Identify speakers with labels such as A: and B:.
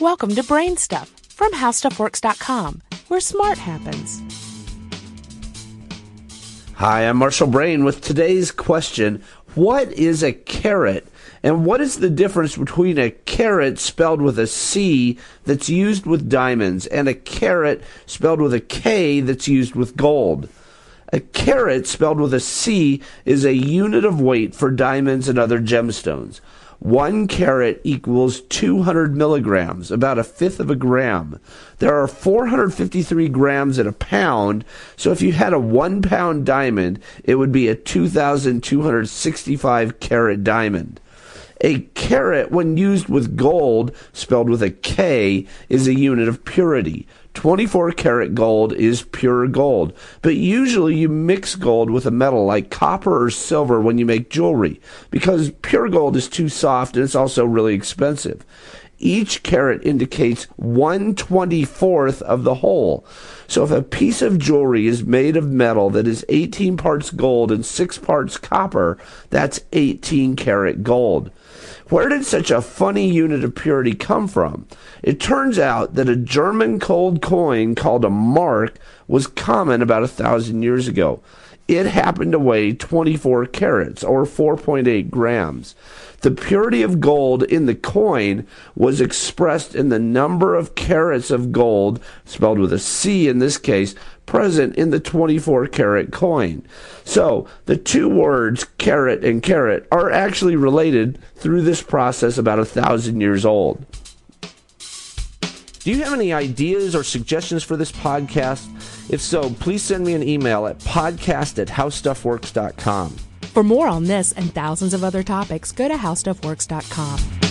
A: Welcome to Brain Stuff from HowStuffWorks.com, where smart happens.
B: Hi, I'm Marshall Brain with today's question What is a caret? And what is the difference between a carat spelled with a C that's used with diamonds and a karat spelled with a K that's used with gold? A carat spelled with a C is a unit of weight for diamonds and other gemstones. One carat equals 200 milligrams, about a fifth of a gram. There are 453 grams in a pound, so if you had a one pound diamond, it would be a 2,265 carat diamond. A karat, when used with gold, spelled with a K, is a unit of purity. 24 karat gold is pure gold, but usually you mix gold with a metal like copper or silver when you make jewelry because pure gold is too soft and it's also really expensive. Each karat indicates 124th of the whole. So if a piece of jewelry is made of metal that is 18 parts gold and 6 parts copper, that's 18 karat gold. Where did such a funny unit of purity come from? It turns out that a German gold coin called a mark was common about a thousand years ago. It happened to weigh 24 carats or 4.8 grams. The purity of gold in the coin was expressed in the number of carats of gold, spelled with a C in this case, present in the 24 carat coin. So the two words karat and carat are actually related through this process about a thousand years old. Do you have any ideas or suggestions for this podcast? If so, please send me an email at podcast at howstuffworks.com.
A: For more on this and thousands of other topics, go to HowStuffWorks.com.